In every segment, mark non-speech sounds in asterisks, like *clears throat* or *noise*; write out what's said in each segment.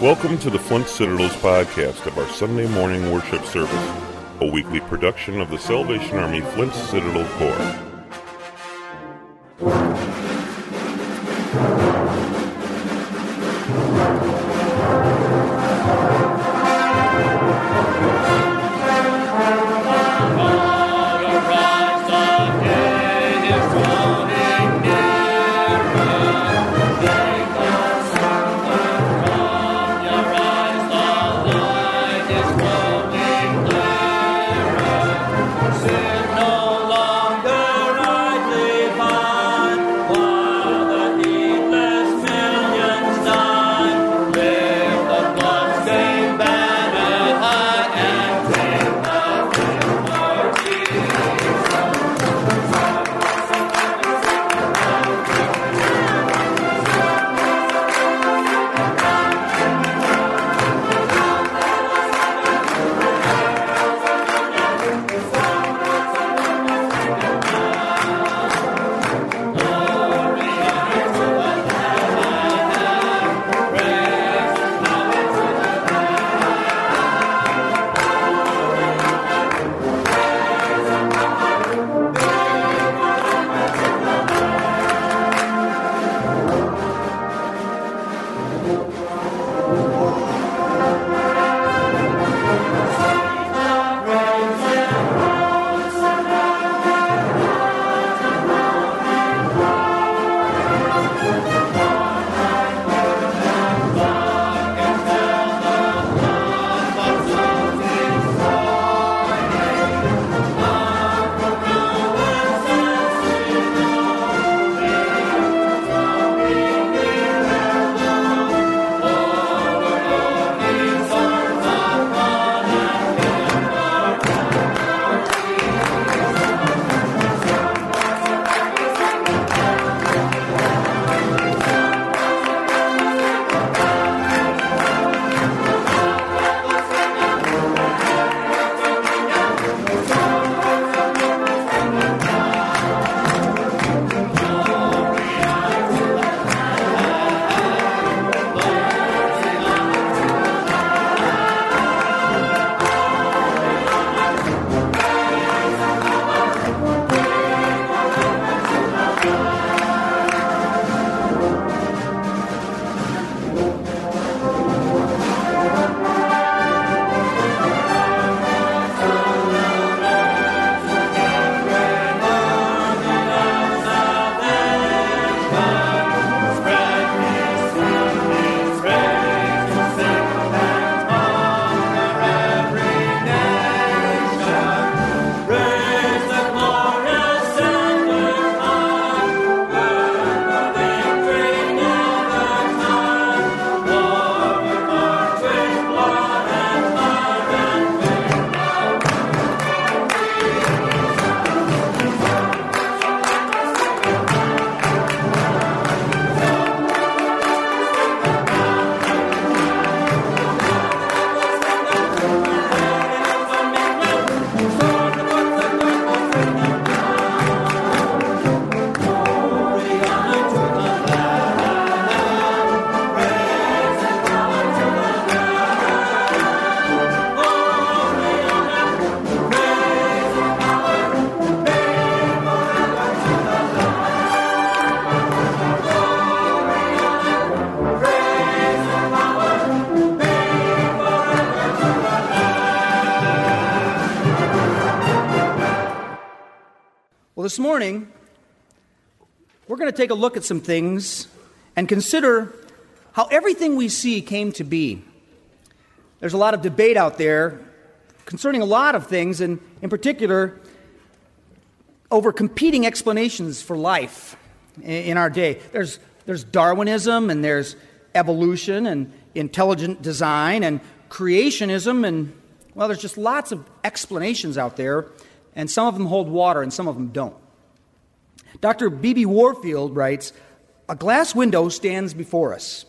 Welcome to the Flint Citadel's podcast of our Sunday morning worship service, a weekly production of the Salvation Army Flint Citadel Corps. To take a look at some things and consider how everything we see came to be. There's a lot of debate out there concerning a lot of things, and in particular, over competing explanations for life in our day. There's, there's Darwinism, and there's evolution, and intelligent design, and creationism, and well, there's just lots of explanations out there and some of them hold water and some of them don't. Dr. B.B. Warfield writes A glass window stands before us.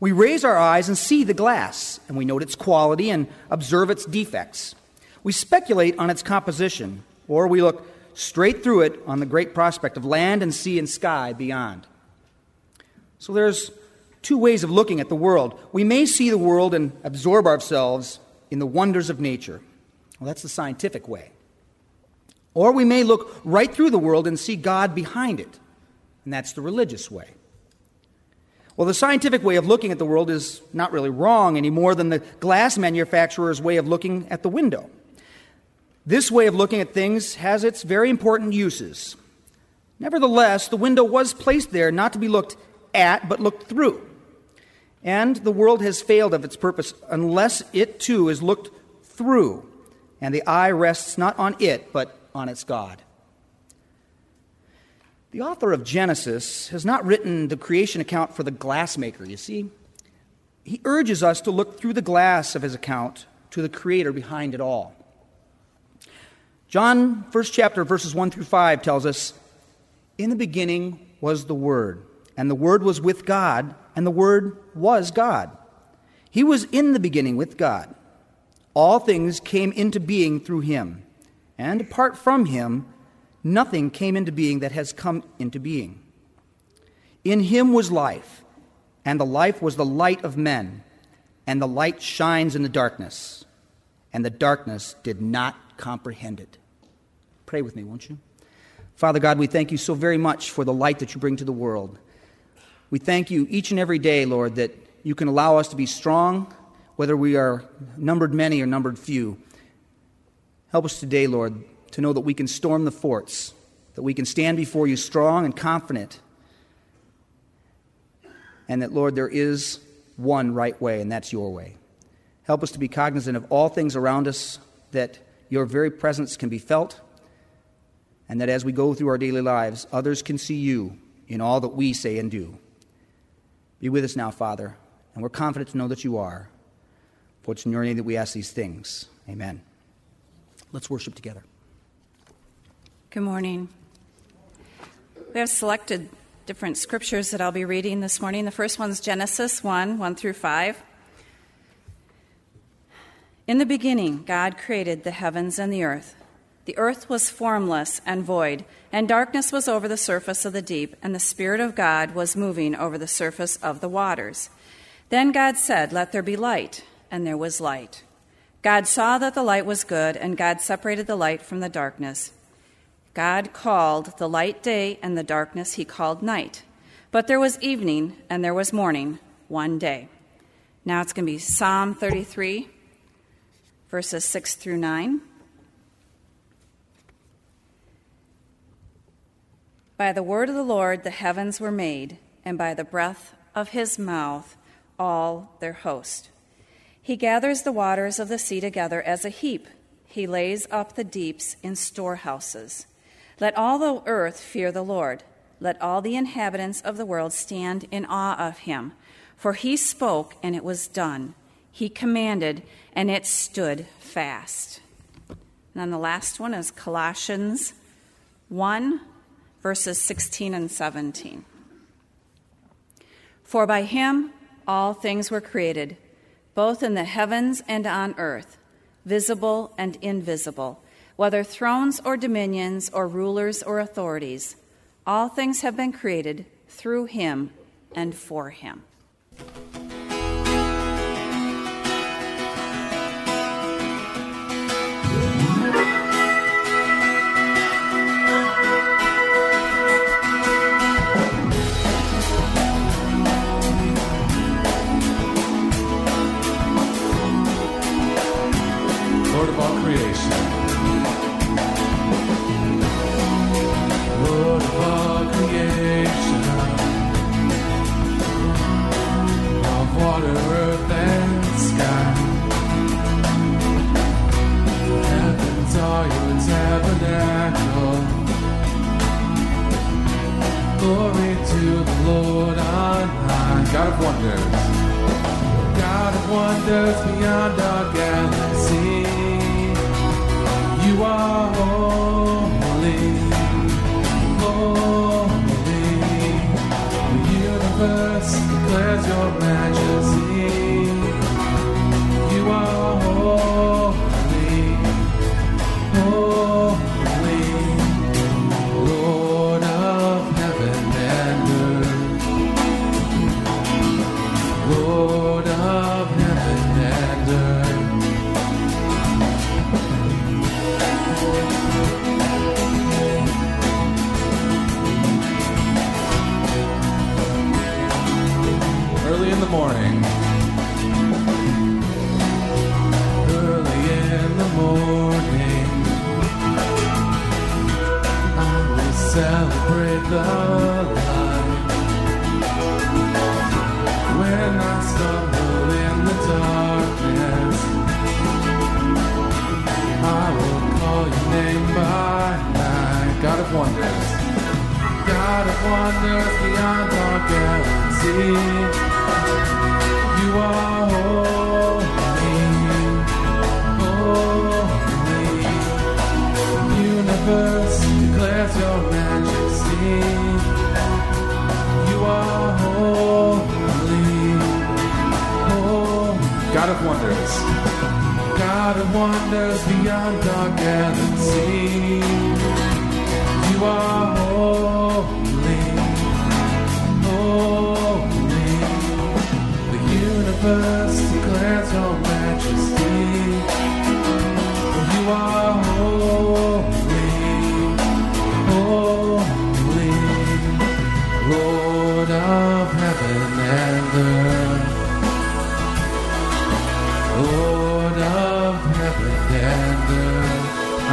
We raise our eyes and see the glass, and we note its quality and observe its defects. We speculate on its composition, or we look straight through it on the great prospect of land and sea and sky beyond. So there's two ways of looking at the world. We may see the world and absorb ourselves in the wonders of nature. Well, that's the scientific way. Or we may look right through the world and see God behind it, and that's the religious way. Well, the scientific way of looking at the world is not really wrong any more than the glass manufacturer's way of looking at the window. This way of looking at things has its very important uses. Nevertheless, the window was placed there not to be looked at, but looked through. And the world has failed of its purpose unless it too is looked through, and the eye rests not on it, but on its God. The author of Genesis has not written the creation account for the glassmaker, you see. He urges us to look through the glass of his account to the creator behind it all. John, first chapter, verses 1 through 5, tells us In the beginning was the Word, and the Word was with God, and the Word was God. He was in the beginning with God. All things came into being through him and apart from him, nothing came into being that has come into being. In him was life, and the life was the light of men, and the light shines in the darkness, and the darkness did not comprehend it. Pray with me, won't you? Father God, we thank you so very much for the light that you bring to the world. We thank you each and every day, Lord, that you can allow us to be strong, whether we are numbered many or numbered few. Help us today, Lord, to know that we can storm the forts, that we can stand before you strong and confident, and that, Lord, there is one right way, and that's your way. Help us to be cognizant of all things around us, that your very presence can be felt, and that as we go through our daily lives, others can see you in all that we say and do. Be with us now, Father, and we're confident to know that you are. For it's in your name that we ask these things. Amen. Let's worship together. Good morning. We have selected different scriptures that I'll be reading this morning. The first one's Genesis 1 1 through 5. In the beginning, God created the heavens and the earth. The earth was formless and void, and darkness was over the surface of the deep, and the Spirit of God was moving over the surface of the waters. Then God said, Let there be light, and there was light. God saw that the light was good, and God separated the light from the darkness. God called the light day, and the darkness he called night. But there was evening, and there was morning, one day. Now it's going to be Psalm 33, verses 6 through 9. By the word of the Lord the heavens were made, and by the breath of his mouth all their host. He gathers the waters of the sea together as a heap. He lays up the deeps in storehouses. Let all the earth fear the Lord. Let all the inhabitants of the world stand in awe of him. For he spoke, and it was done. He commanded, and it stood fast. And then the last one is Colossians 1, verses 16 and 17. For by him all things were created both in the heavens and on earth, visible and invisible, whether thrones or dominions or rulers or authorities. All things have been created through him and for him. God of wonders. God of wonders beyond our galaxy. You are holy, holy. The universe declares your majesty.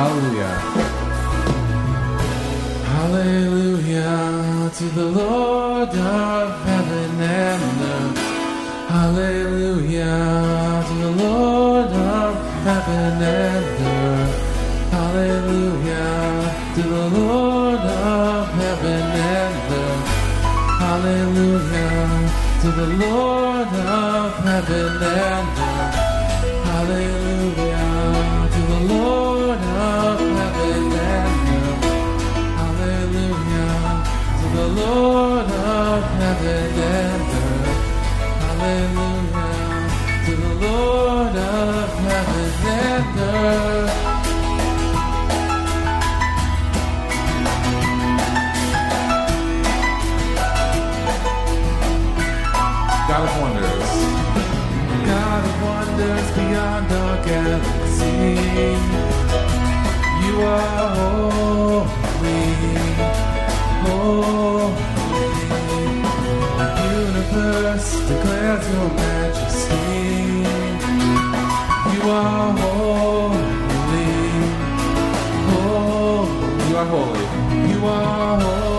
Hallelujah. Hallelujah to the Lord of heaven and earth. Hallelujah to the Lord of heaven and earth. Hallelujah to the Lord of heaven and earth. Hallelujah to the Lord of heaven and earth. Hallelujah Lord of heaven and earth. Hallelujah to the Lord of heaven and earth. God of wonders. God of wonders beyond our galaxy. You are holy, The universe declares your majesty. You are holy, holy. You are holy. You are holy,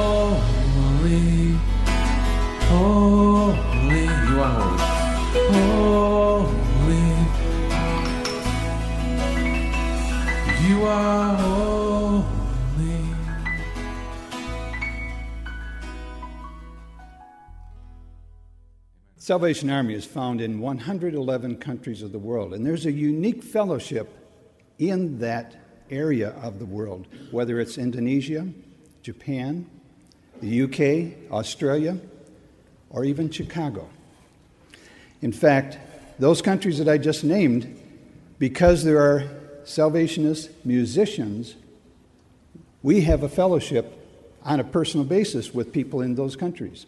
Salvation Army is found in 111 countries of the world, and there's a unique fellowship in that area of the world, whether it's Indonesia, Japan, the UK, Australia, or even Chicago. In fact, those countries that I just named, because there are Salvationist musicians, we have a fellowship on a personal basis with people in those countries.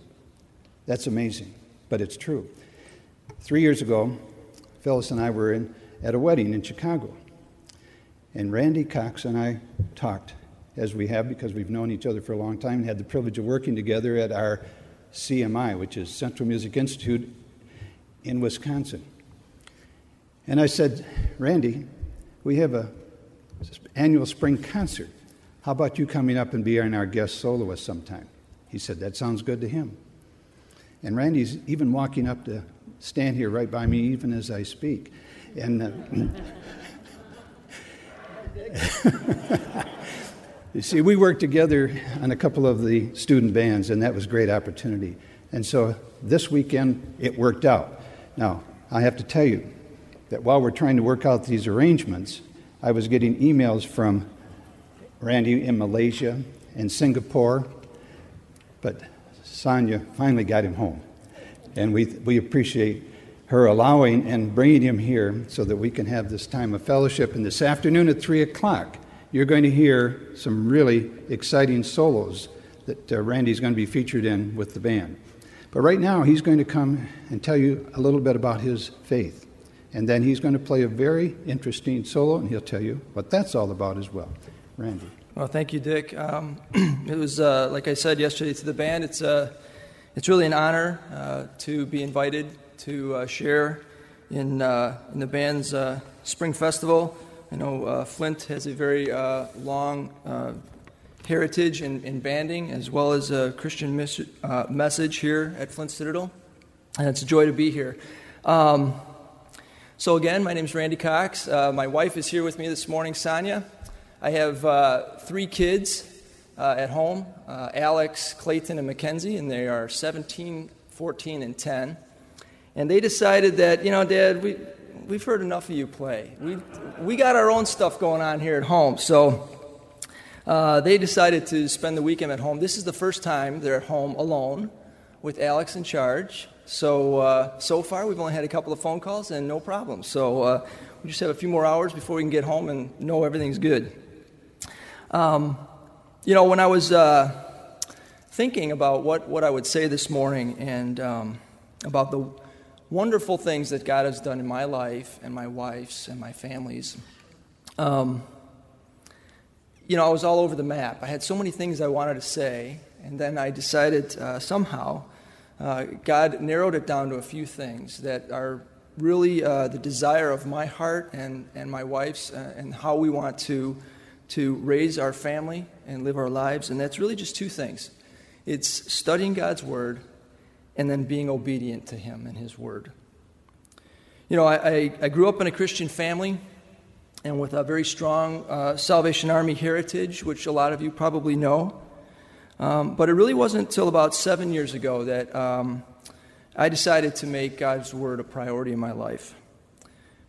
That's amazing, but it's true. Three years ago, Phyllis and I were in, at a wedding in Chicago, and Randy Cox and I talked, as we have because we've known each other for a long time and had the privilege of working together at our CMI, which is Central Music Institute in Wisconsin. And I said, Randy, we have a annual spring concert. How about you coming up and being our guest soloist sometime? He said, That sounds good to him. And Randy's even walking up to stand here right by me, even as I speak. And uh, *laughs* you see, we worked together on a couple of the student bands, and that was a great opportunity. And so this weekend, it worked out. Now, I have to tell you that while we're trying to work out these arrangements, I was getting emails from Randy in Malaysia and Singapore, but Sonia finally got him home. And we, we appreciate her allowing and bringing him here so that we can have this time of fellowship. And this afternoon at 3 o'clock, you're going to hear some really exciting solos that uh, Randy's going to be featured in with the band. But right now, he's going to come and tell you a little bit about his faith. And then he's going to play a very interesting solo, and he'll tell you what that's all about as well. Randy. Well, thank you, Dick. Um, *clears throat* it was, uh, like I said yesterday to the band, it's, uh, it's really an honor uh, to be invited to uh, share in, uh, in the band's uh, Spring Festival. I know Flint has a very long heritage in, in banding as well as a Christian mis- message here at Flint Citadel, and it's a joy to be here. Um, so, again, my name is Randy Cox. My wife is here with me this morning, Sonia. I have uh, three kids uh, at home uh, Alex, Clayton, and Mackenzie, and they are 17, 14, and 10. And they decided that, you know, Dad, we, we've heard enough of you play. We, we got our own stuff going on here at home. So uh, they decided to spend the weekend at home. This is the first time they're at home alone with Alex in charge. So, uh, so far, we've only had a couple of phone calls and no problems. So, uh, we just have a few more hours before we can get home and know everything's good. Um, you know, when I was uh, thinking about what, what I would say this morning and um, about the wonderful things that God has done in my life and my wife's and my family's, um, you know, I was all over the map. I had so many things I wanted to say, and then I decided uh, somehow uh, God narrowed it down to a few things that are really uh, the desire of my heart and, and my wife's uh, and how we want to, to raise our family and live our lives. And that's really just two things it's studying God's Word and then being obedient to Him and His Word. You know, I, I, grew up in a Christian family and with a very strong uh, Salvation Army heritage, which a lot of you probably know. Um, but it really wasn't until about seven years ago that um, I decided to make God's Word a priority in my life.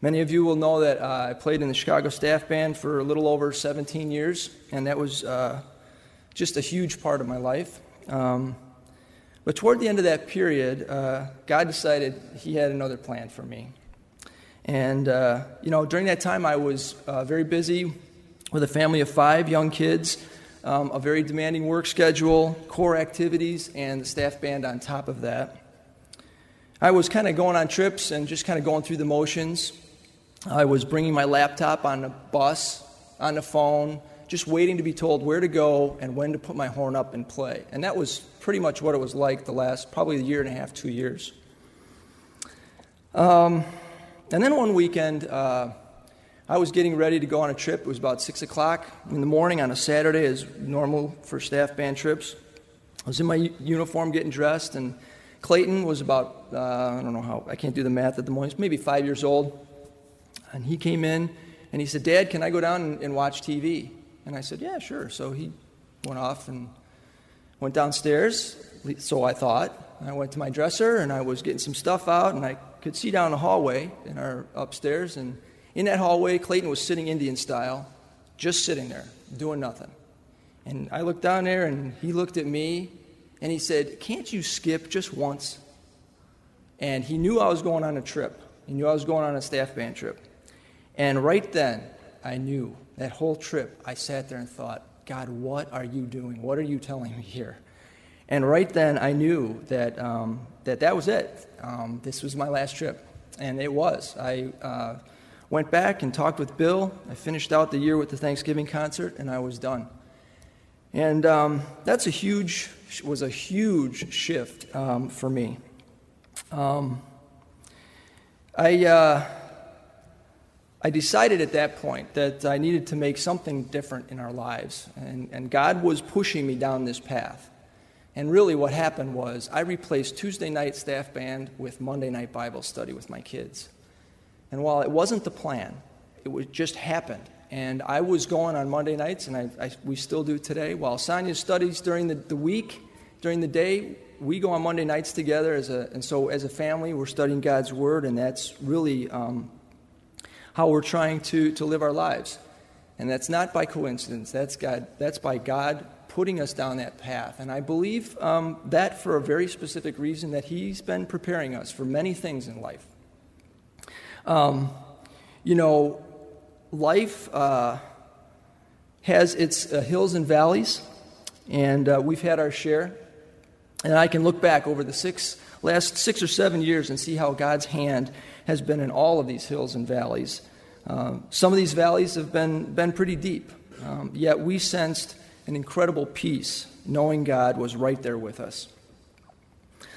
Many of you will know that uh, I played in the Chicago Staff Band for a little over 17 years, and that was uh, just a huge part of my life. Um, but toward the end of that period, uh, God decided He had another plan for me. And, uh, you know, during that time, I was uh, very busy with a family of five young kids um, a very demanding work schedule, corps activities, and the staff band on top of that. I was kind of going on trips and just kind of going through the motions. I was bringing my laptop on the bus, on the phone, just waiting to be told where to go and when to put my horn up and play. And that was pretty much what it was like the last probably a year and a half, two years. Um, and then one weekend, uh, I was getting ready to go on a trip. It was about 6 o'clock in the morning on a Saturday, as normal for staff band trips. I was in my uniform getting dressed, and Clayton was about, uh, I don't know how, I can't do the math at the moment, maybe five years old. And he came in and he said, Dad, can I go down and, and watch TV? And I said, Yeah, sure. So he went off and went downstairs, so I thought. I went to my dresser and I was getting some stuff out, and I could see down the hallway in our upstairs, and in that hallway, Clayton was sitting Indian style, just sitting there, doing nothing. And I looked down there, and he looked at me, and he said, Can't you skip just once? And he knew I was going on a trip. He knew I was going on a staff band trip. And right then, I knew that whole trip, I sat there and thought, God, what are you doing? What are you telling me here? And right then, I knew that um, that, that was it. Um, this was my last trip. And it was. I. Uh, Went back and talked with Bill. I finished out the year with the Thanksgiving concert, and I was done. And um, that's a huge, was a huge shift um, for me. Um, I, uh, I decided at that point that I needed to make something different in our lives, and, and God was pushing me down this path. And really, what happened was I replaced Tuesday night staff band with Monday night Bible study with my kids. And while it wasn't the plan, it was, just happened. And I was going on Monday nights, and I, I, we still do today. While Sonia studies during the, the week, during the day, we go on Monday nights together. As a, and so, as a family, we're studying God's Word, and that's really um, how we're trying to, to live our lives. And that's not by coincidence. That's, God, that's by God putting us down that path. And I believe um, that for a very specific reason that He's been preparing us for many things in life. Um, you know, life uh, has its uh, hills and valleys, and uh, we've had our share. And I can look back over the six, last six or seven years and see how God's hand has been in all of these hills and valleys. Um, some of these valleys have been, been pretty deep, um, yet we sensed an incredible peace knowing God was right there with us.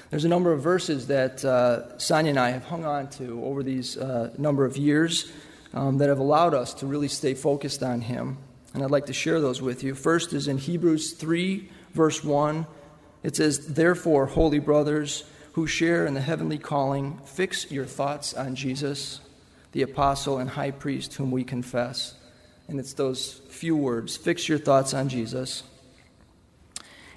There's a number of verses that uh, Sonia and I have hung on to over these uh, number of years um, that have allowed us to really stay focused on Him. And I'd like to share those with you. First is in Hebrews 3, verse 1. It says, Therefore, holy brothers who share in the heavenly calling, fix your thoughts on Jesus, the apostle and high priest whom we confess. And it's those few words fix your thoughts on Jesus.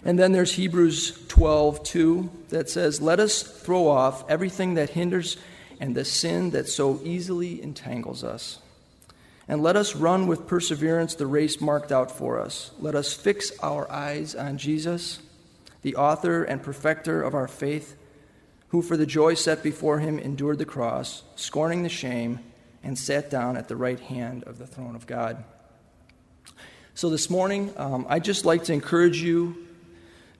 And then there's Hebrews 12, 2, that says, Let us throw off everything that hinders and the sin that so easily entangles us. And let us run with perseverance the race marked out for us. Let us fix our eyes on Jesus, the author and perfecter of our faith, who for the joy set before him endured the cross, scorning the shame, and sat down at the right hand of the throne of God. So this morning, um, I'd just like to encourage you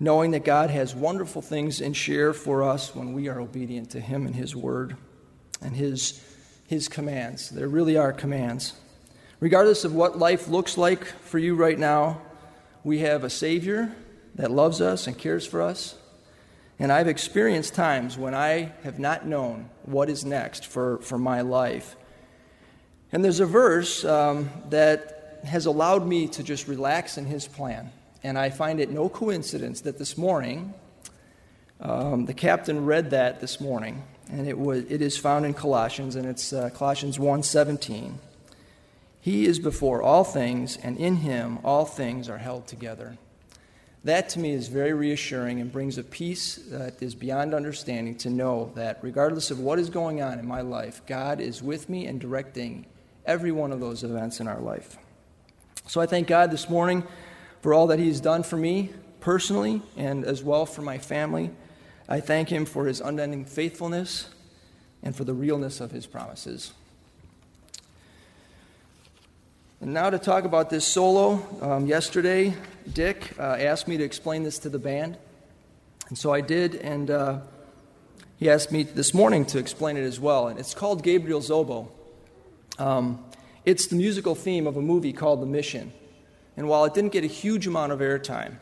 knowing that God has wonderful things in share for us when we are obedient to Him and His Word and His, His commands. There really are commands. Regardless of what life looks like for you right now, we have a Savior that loves us and cares for us. And I've experienced times when I have not known what is next for, for my life. And there's a verse um, that has allowed me to just relax in His plan. And I find it no coincidence that this morning, um, the captain read that this morning, and it, was, it is found in Colossians, and it's uh, Colossians 1.17. He is before all things, and in him all things are held together. That to me is very reassuring and brings a peace that is beyond understanding to know that regardless of what is going on in my life, God is with me and directing every one of those events in our life. So I thank God this morning for all that He's done for me personally and as well for my family. I thank Him for His unending faithfulness and for the realness of His promises. And now to talk about this solo. Um, yesterday, Dick uh, asked me to explain this to the band. And so I did, and uh, he asked me this morning to explain it as well. And it's called Gabriel's Oboe. Um, it's the musical theme of a movie called The Mission. And while it didn't get a huge amount of airtime,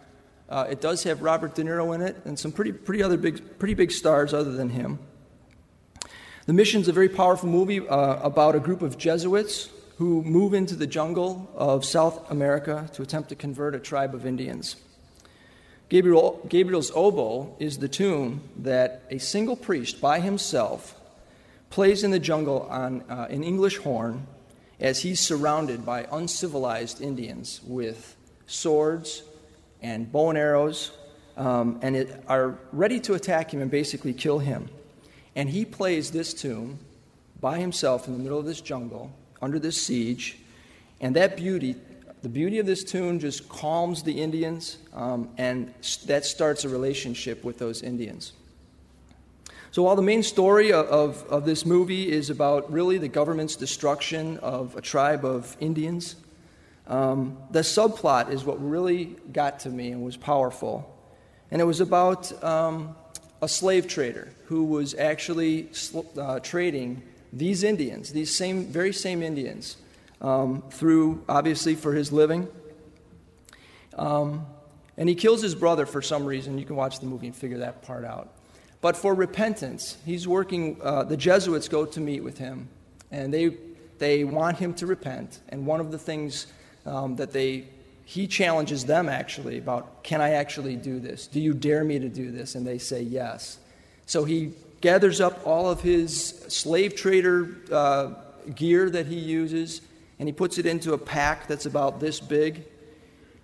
uh, it does have Robert De Niro in it and some pretty, pretty, other big, pretty big stars other than him. The Mission's a very powerful movie uh, about a group of Jesuits who move into the jungle of South America to attempt to convert a tribe of Indians. Gabriel, Gabriel's oboe is the tune that a single priest by himself plays in the jungle on uh, an English horn as he's surrounded by uncivilized Indians with swords and bow and arrows um, and it, are ready to attack him and basically kill him. And he plays this tune by himself in the middle of this jungle under this siege. And that beauty, the beauty of this tune just calms the Indians, um, and that starts a relationship with those Indians. So, while the main story of, of, of, this movie is about really the government's destruction of a tribe of Indians, um, the subplot is what really got to me and was powerful. And it was about um, a slave trader who was actually uh, trading these Indians, these same, very same Indians, um, through obviously for his living. Um, and he kills his brother for some reason. You can watch the movie and figure that part out. But for repentance, he's working, uh, the Jesuits go to meet with him, and they, they want him to repent. And one of the things um, that they, he challenges them actually about, can I actually do this? Do you dare me to do this? And they say yes. So he gathers up all of his slave trader uh, gear that he uses, and he puts it into a pack that's about this big,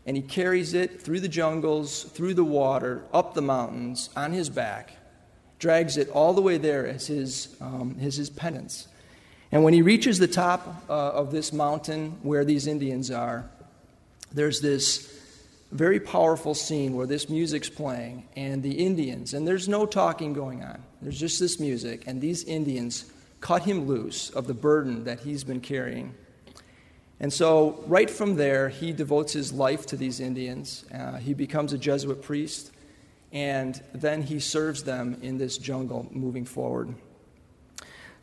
and he carries it through the jungles, through the water, up the mountains, on his back drags it all the way there as his, um, as his penance. And when he reaches the top uh, of this mountain where these Indians are, there's this very powerful scene where this music's playing, and the Indians, and there's no talking going on, there's just this music, and these Indians cut him loose of the burden that he's been carrying. And so, right from there, he devotes his life to these Indians. Uh, he becomes a Jesuit priest and then he serves them in this jungle moving forward.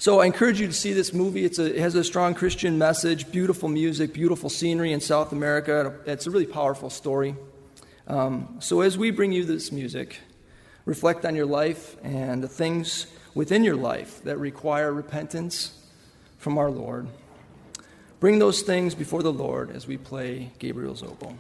So I encourage you to see this movie. A, it has a strong Christian message, beautiful music, beautiful scenery in South America. It's a really powerful story. Um, so as we bring you this music, reflect on your life and the things within your life that require repentance from our Lord. Bring those things before the Lord as we play Gabriel's Oboe.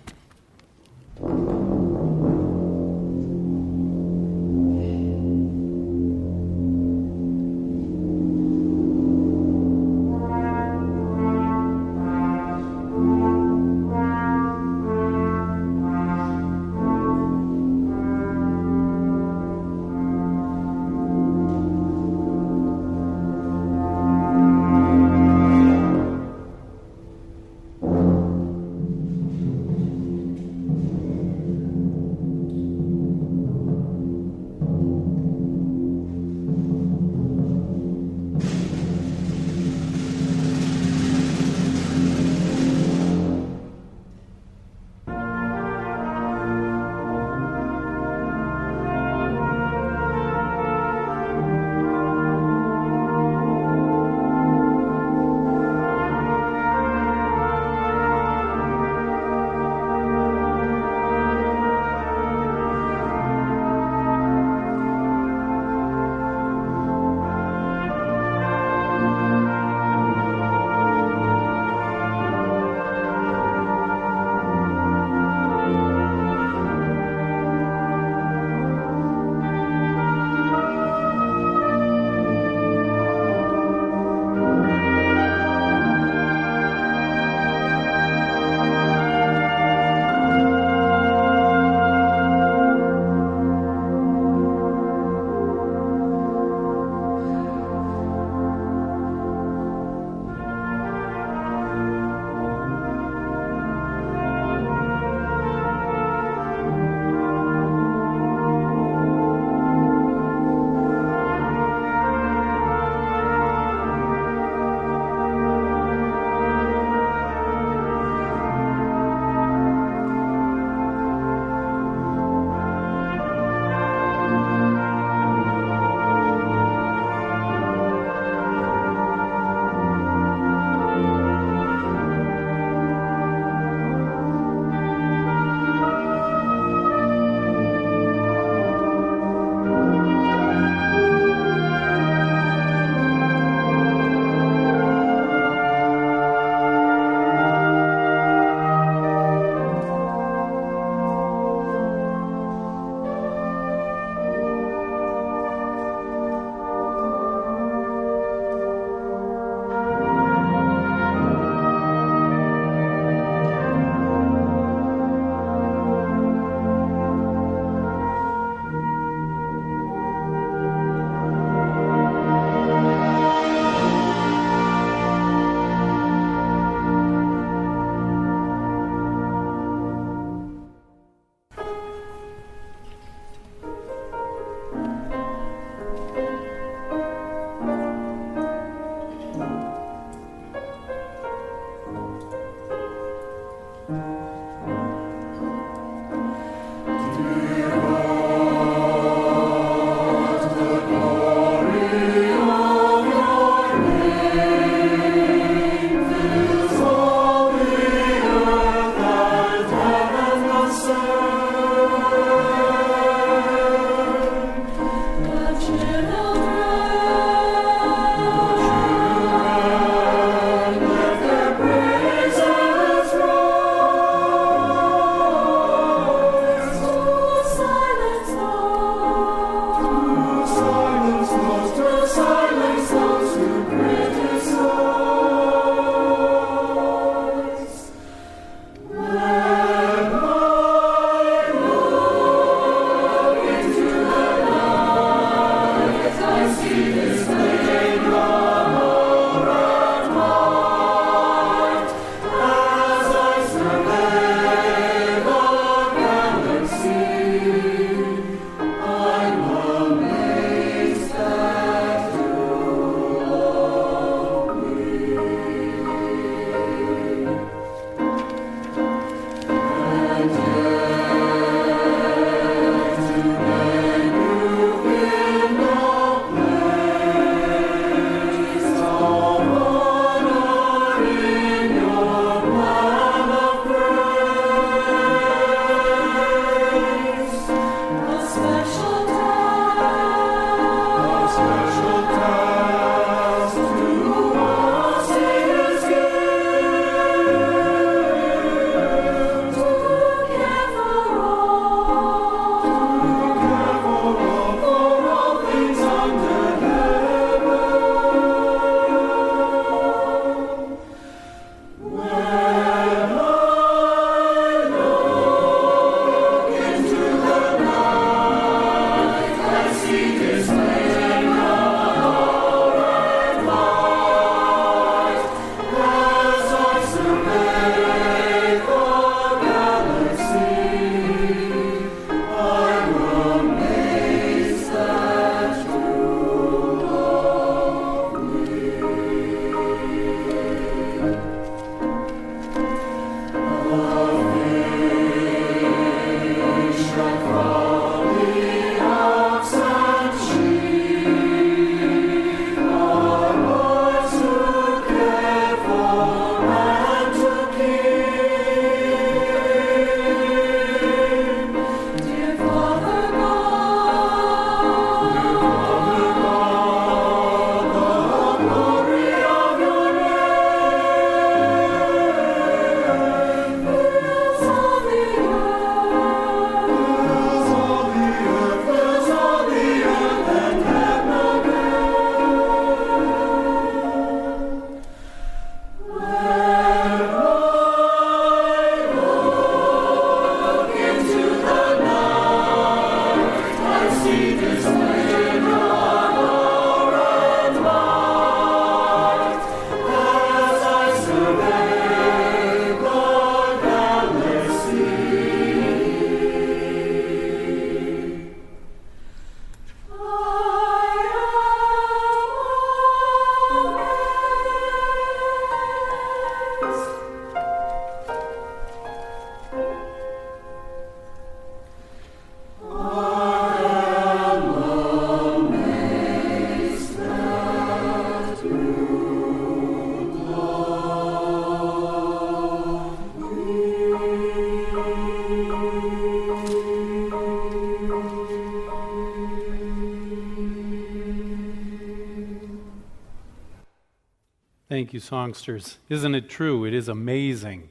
You, songsters. Isn't it true? It is amazing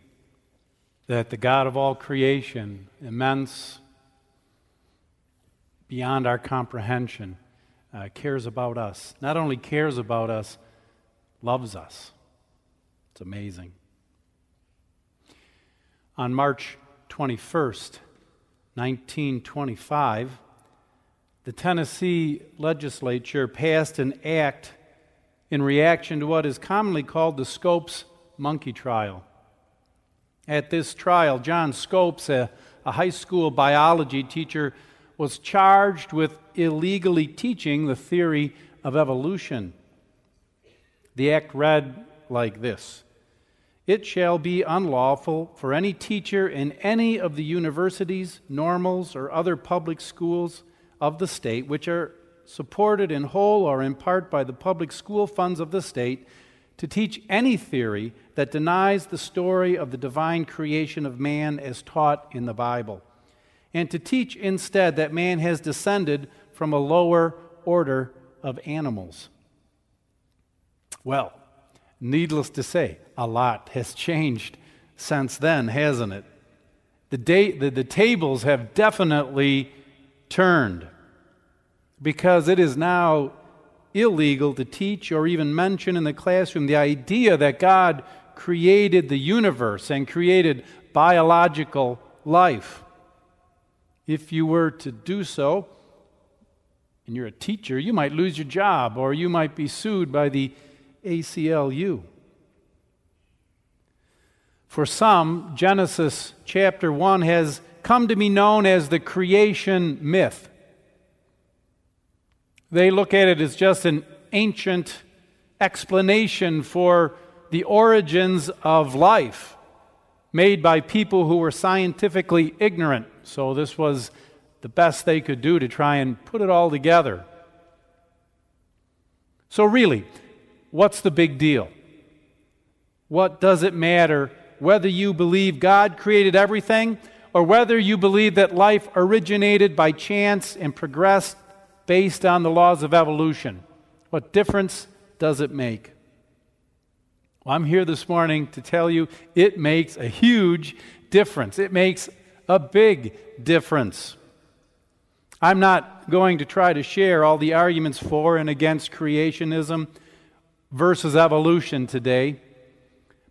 that the God of all creation, immense, beyond our comprehension, uh, cares about us. Not only cares about us, loves us. It's amazing. On March 21st, 1925, the Tennessee legislature passed an act in reaction to what is commonly called the Scopes monkey trial. At this trial, John Scopes, a, a high school biology teacher, was charged with illegally teaching the theory of evolution. The act read like this It shall be unlawful for any teacher in any of the universities, normals, or other public schools of the state which are supported in whole or in part by the public school funds of the state, to teach any theory that denies the story of the divine creation of man as taught in the Bible, and to teach instead that man has descended from a lower order of animals. Well, needless to say, a lot has changed since then, hasn't it? The, day, the, the tables have definitely turned because it is now illegal to teach or even mention in the classroom the idea that God created the universe and created biological life. If you were to do so, and you're a teacher, you might lose your job or you might be sued by the ACLU. For some, Genesis chapter 1 has come to be known as the creation myth. They look at it as just an ancient explanation for the origins of life made by people who were scientifically ignorant. So, this was the best they could do to try and put it all together. So, really, what's the big deal? What does it matter whether you believe God created everything or whether you believe that life originated by chance and progressed based on the laws of evolution. What difference does it make? Well, I'm here this morning to tell you it makes a huge difference. It makes a big difference. I'm not going to try to share all the arguments for and against creationism versus evolution today,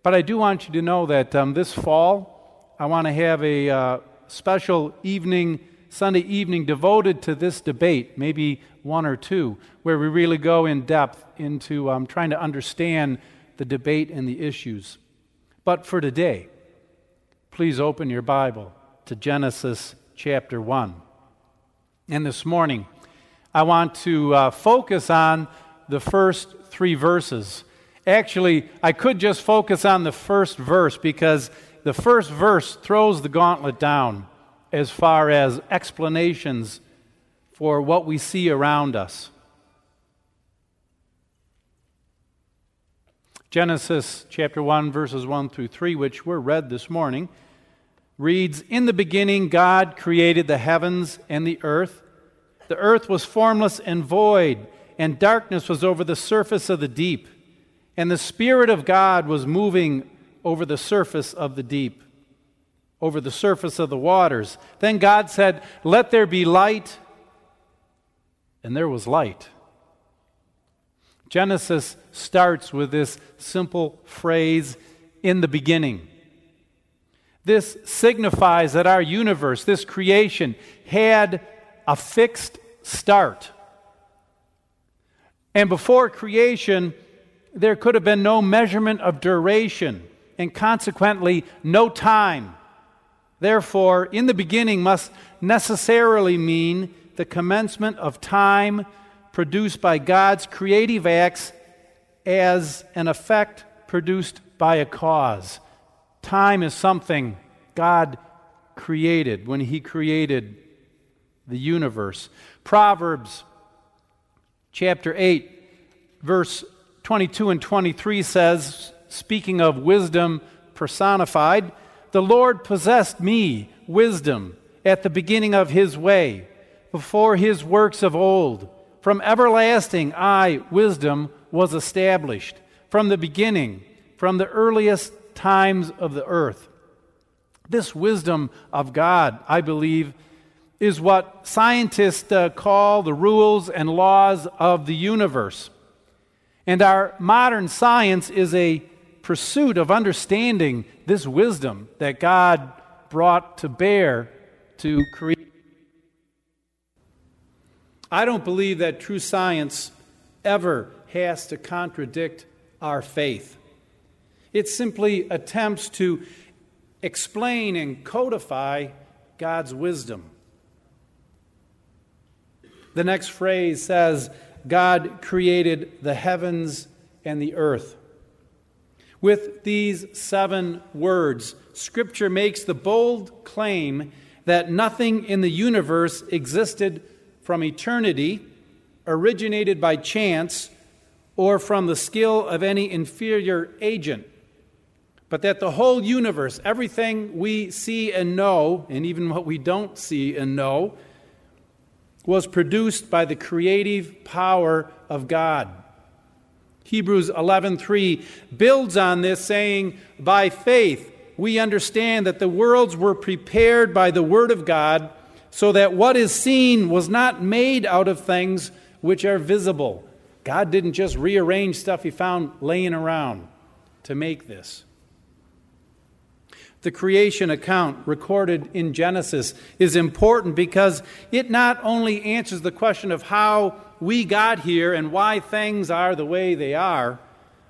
but I do want you to know that um, this fall I want to have a uh, special evening Sunday evening devoted to this debate, maybe one or two, where we really go in depth into um, trying to understand the debate and the issues. But for today, please open your Bible to Genesis chapter 1. And this morning, I want to uh, focus on the first three verses. Actually, I could just focus on the first verse because the first verse throws the gauntlet down as far as explanations for what we see around us. Genesis chapter 1, verses 1 through 3, which were read this morning, reads In the beginning, God created the heavens and the earth. The earth was formless and void, and darkness was over the surface of the deep. And the Spirit of God was moving over the surface of the deep over the surface of the waters. Then God said, Let there be light, and there was light. Genesis starts with this simple phrase, in the beginning. This signifies that our universe, this creation, had a fixed start. And before creation, there could have been no measurement of duration, and consequently, no time therefore, in the beginning must necessarily mean the commencement of time produced by God's creative acts as an effect produced by a cause. Time is something God created when He created the universe. Proverbs chapter 8, verse 22 and 23 says, speaking of wisdom personified, the Lord possessed me, wisdom, at the beginning of his way, before his works of old. From everlasting, I, wisdom, was established. from the beginning, from the earliest times of the earth. This wisdom of God, I believe, is what scientists uh, call the rules and laws of the universe. And our modern science is a pursuit of understanding this wisdom that God brought to bear to create. I don't believe that true science ever has to contradict our faith. It simply attempts to explain and codify God's wisdom. The next phrase says, God created the heavens and the earth. With these seven words, Scripture makes the bold claim that nothing in the universe existed from eternity, originated by chance, or from the skill of any inferior agent, but that the whole universe, everything we see and know, and even what we don't see and know, was produced by the creative power of God. Hebrews 11:3 builds on this saying, "By faith we understand that the worlds were prepared by the word of God, so that what is seen was not made out of things which are visible." God didn't just rearrange stuff he found laying around to make this. The creation account recorded in Genesis is important because it not only answers the question of how we got here and why things are the way they are,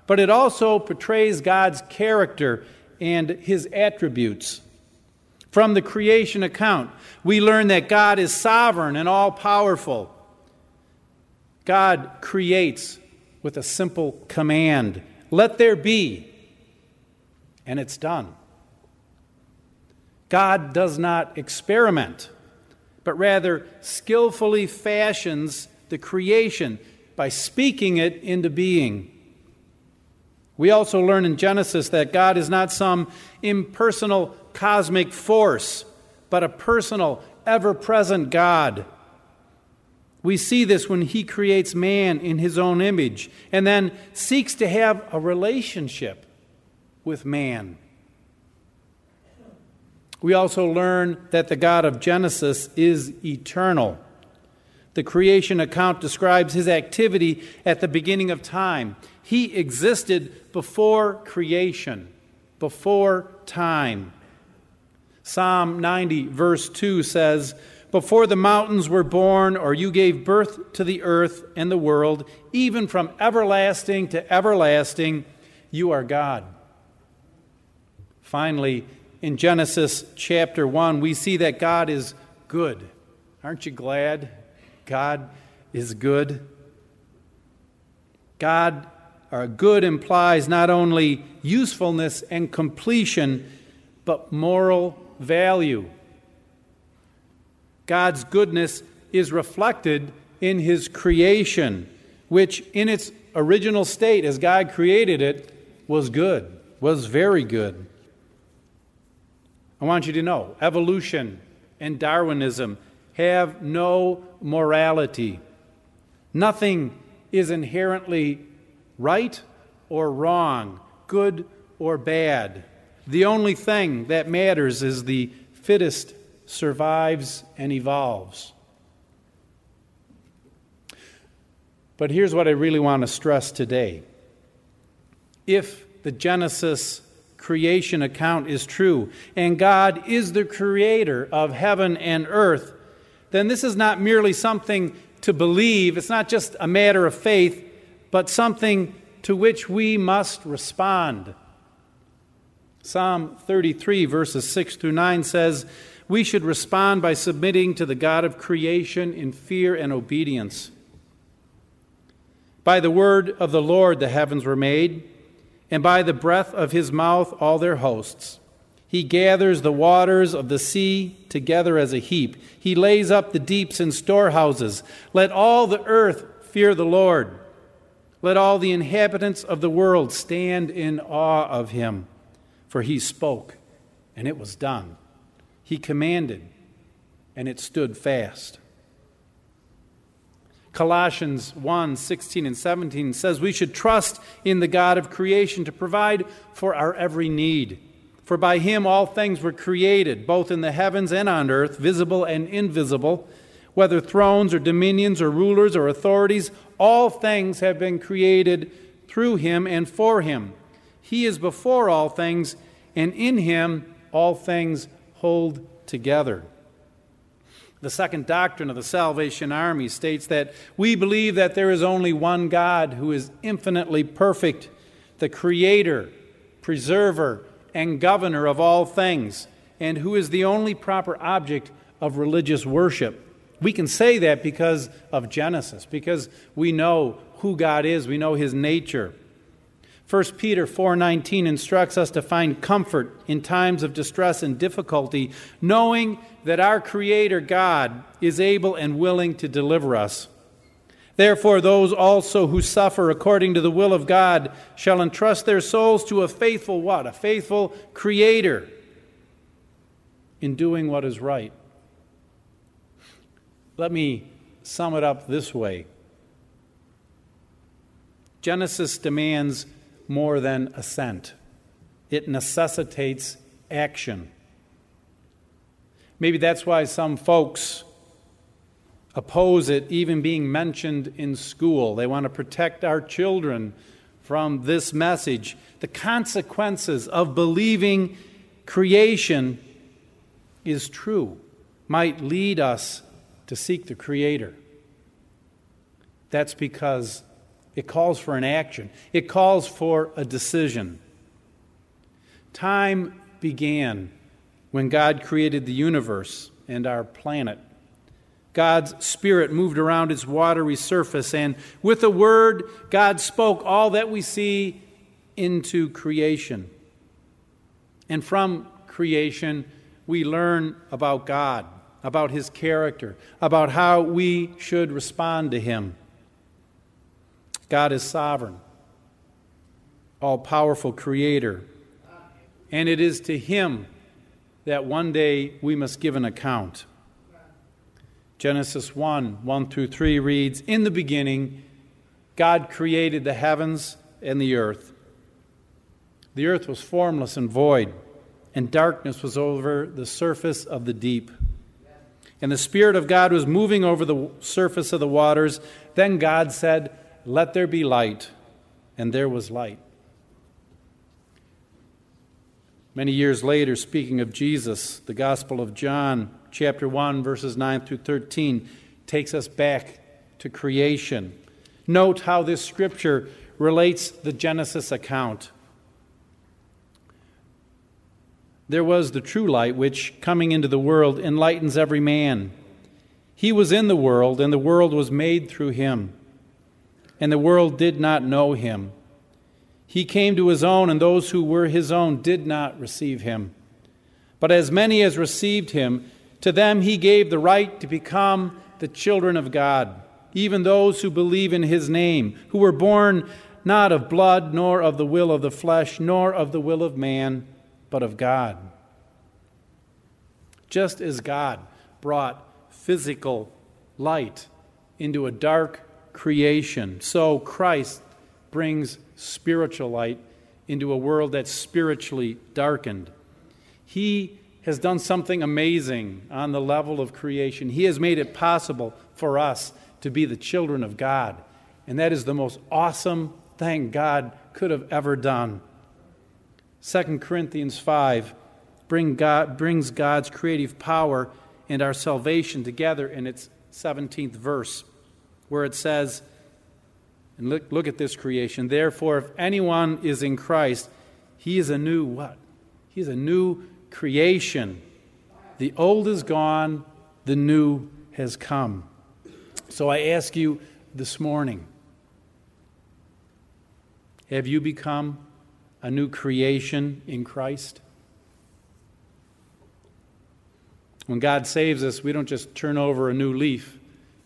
but it also portrays God's character and his attributes. From the creation account, we learn that God is sovereign and all powerful. God creates with a simple command let there be, and it's done. God does not experiment, but rather skillfully fashions the creation by speaking it into being. We also learn in Genesis that God is not some impersonal cosmic force, but a personal, ever present God. We see this when He creates man in His own image and then seeks to have a relationship with man. We also learn that the God of Genesis is eternal. The creation account describes his activity at the beginning of time. He existed before creation, before time. Psalm 90, verse 2 says, Before the mountains were born, or you gave birth to the earth and the world, even from everlasting to everlasting, you are God. Finally, in Genesis chapter 1, we see that God is good. Aren't you glad God is good? God, or good implies not only usefulness and completion, but moral value. God's goodness is reflected in His creation, which in its original state, as God created it, was good, was very good. I want you to know evolution and Darwinism have no morality. Nothing is inherently right or wrong, good or bad. The only thing that matters is the fittest survives and evolves. But here's what I really want to stress today. If the Genesis creation account is true, and God is the creator of heaven and earth, then this is not merely something to believe, it's not just a matter of faith, but something to which we must respond. Psalm 33, verses 6 through 9 says, We should respond by submitting to the God of creation in fear and obedience. By the word of the Lord the heavens were made and by the breath of his mouth all their hosts. He gathers the waters of the sea together as a heap. He lays up the deeps in storehouses. Let all the earth fear the Lord. Let all the inhabitants of the world stand in awe of him. For he spoke, and it was done. He commanded, and it stood fast. Colossians 1 16 and 17 says we should trust in the God of creation to provide for our every need. For by him all things were created, both in the heavens and on earth, visible and invisible, whether thrones or dominions or rulers or authorities, all things have been created through him and for him. He is before all things, and in him all things hold together. The second doctrine of the Salvation Army states that we believe that there is only one God who is infinitely perfect, the creator, preserver, and governor of all things, and who is the only proper object of religious worship. We can say that because of Genesis, because we know who God is, we know his nature. 1 Peter 4:19 instructs us to find comfort in times of distress and difficulty, knowing that our creator God is able and willing to deliver us. Therefore those also who suffer according to the will of God shall entrust their souls to a faithful what? A faithful creator in doing what is right. Let me sum it up this way. Genesis demands more than assent, it necessitates action. Maybe that's why some folks oppose it even being mentioned in school. They want to protect our children from this message. The consequences of believing creation is true might lead us to seek the Creator. That's because it calls for an action, it calls for a decision. Time began when God created the universe and our planet. God's Spirit moved around its watery surface, and with a word, God spoke all that we see into creation. And from creation, we learn about God, about His character, about how we should respond to Him. God is sovereign, all powerful creator. And it is to Him that one day we must give an account. Genesis 1 1 through 3 reads In the beginning, God created the heavens and the earth. The earth was formless and void, and darkness was over the surface of the deep. And the Spirit of God was moving over the surface of the waters. Then God said, let there be light, and there was light. Many years later, speaking of Jesus, the Gospel of John, chapter 1, verses 9 through 13, takes us back to creation. Note how this scripture relates the Genesis account. There was the true light, which, coming into the world, enlightens every man. He was in the world, and the world was made through him and the world did not know him. He came to his own, and those who were his own did not receive him. But as many as received him, to them he gave the right to become the children of God, even those who believe in his name, who were born not of blood, nor of the will of the flesh, nor of the will of man, but of God. Just as God brought physical light into a dark creation. So Christ brings spiritual light into a world that's spiritually darkened. He has done something amazing on the level of creation. He has made it possible for us to be the children of God. And that is the most awesome thing God could have ever done. 2 Corinthians 5 bring God, brings God's creative power and our salvation together in its 17th verse where it says, and look, look at this creation. Therefore, if anyone is in Christ, he is a new what? He's a new creation. The old is gone, the new has come. So I ask you this morning have you become a new creation in Christ? When God saves us, we don't just turn over a new leaf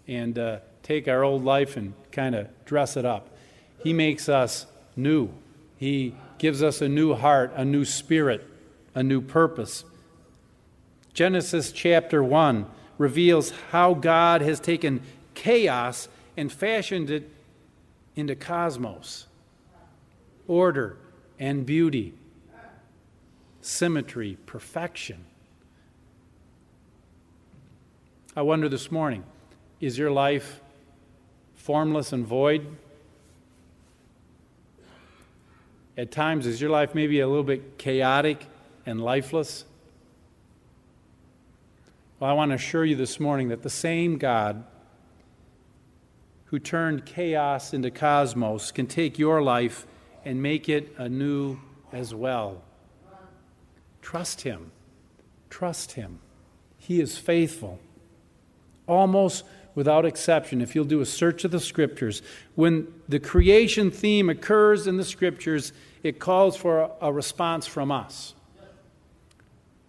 and uh, take our old life and kind of dress it up. He makes us new. He gives us a new heart, a new spirit, a new purpose. Genesis chapter 1 reveals how God has taken chaos and fashioned it into cosmos, order and beauty, symmetry, perfection. I wonder this morning is your life formless and void? At times, is your life maybe a little bit chaotic and lifeless? Well, I want to assure you this morning that the same God who turned chaos into cosmos can take your life and make it anew as well. Trust Him. Trust Him. He is faithful. Almost without exception, if you'll do a search of the Scriptures, when the creation theme occurs in the Scriptures, it calls for a response from us.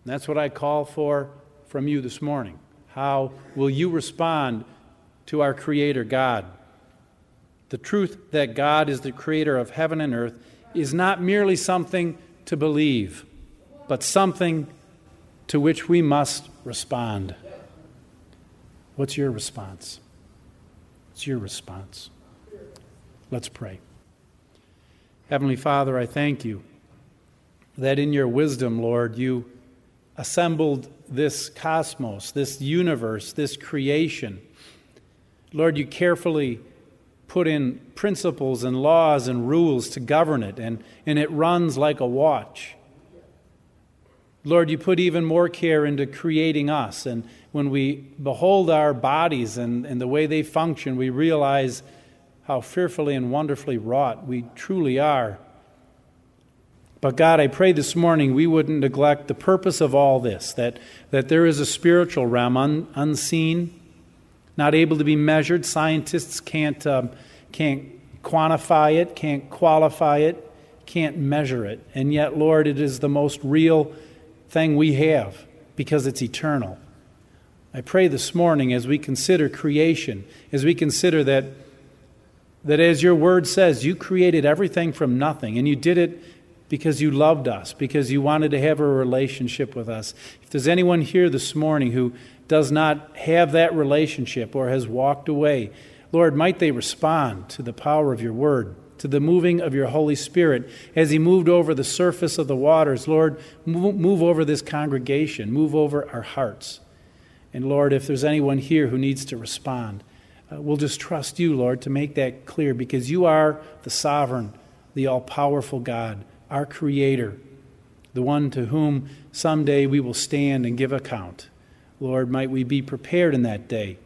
And that's what I call for from you this morning. How will you respond to our Creator God? The truth that God is the creator of heaven and earth is not merely something to believe, but something to which we must respond. What's your response? What's your response? Let's pray. Heavenly Father, I thank you that in your wisdom, Lord, you assembled this cosmos, this universe, this creation. Lord, you carefully put in principles and laws and rules to govern it, and, and it runs like a watch. Lord, you put even more care into creating us. And when we behold our bodies and, and the way they function, we realize how fearfully and wonderfully wrought we truly are. But God, I pray this morning we wouldn't neglect the purpose of all this, that, that there is a spiritual realm un, unseen, not able to be measured. Scientists can't, um, can't quantify it, can't qualify it, can't measure it. And yet, Lord, it is the most real thing we have because it's eternal. I pray this morning as we consider creation, as we consider that, that as your word says, you created everything from nothing, and you did it because you loved us, because you wanted to have a relationship with us. If there's anyone here this morning who does not have that relationship or has walked away, Lord, might they respond to the power of your word, to the moving of your Holy Spirit as he moved over the surface of the waters. Lord, move, over this congregation, move over our hearts. And Lord, if there's anyone here who needs to respond, uh, we'll just trust you, Lord, to make that clear because you are the sovereign, the all powerful God, our Creator, the one to whom someday we will stand and give account. Lord, might we be prepared in that day.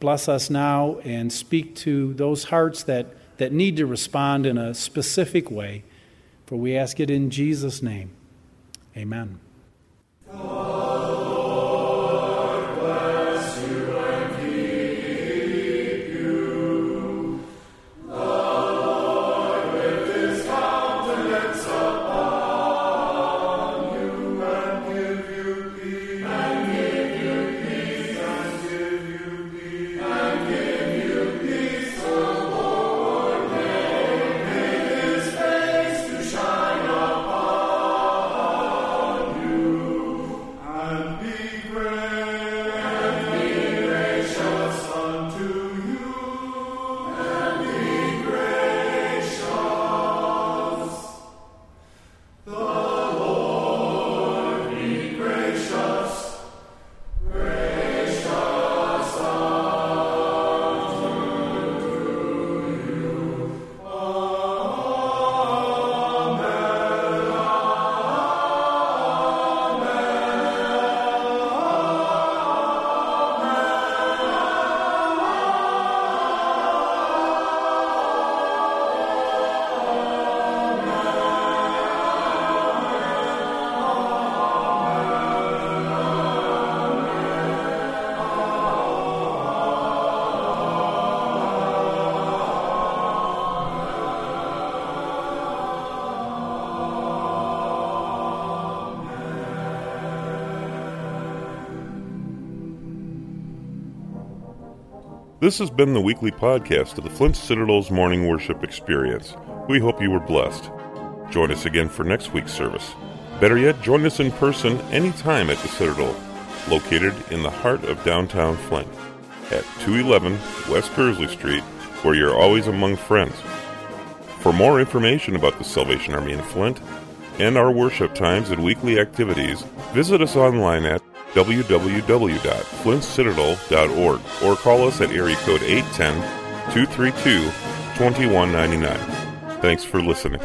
Bless us now and speak to those hearts that, that need to respond in a specific way. For we ask it in Jesus' name. Amen. This has been the weekly podcast of the Flint Citadel's morning worship experience. We hope you were blessed. Join us again for next week's service. Better yet, join us in person anytime at the Citadel, located in the heart of downtown Flint, at 211 West Kearsley Street, where you're always among friends. For more information about the Salvation Army in Flint and our worship times and weekly activities, visit us online at www.flintcitadel.org or call us at area code 810 232 2199. Thanks for listening.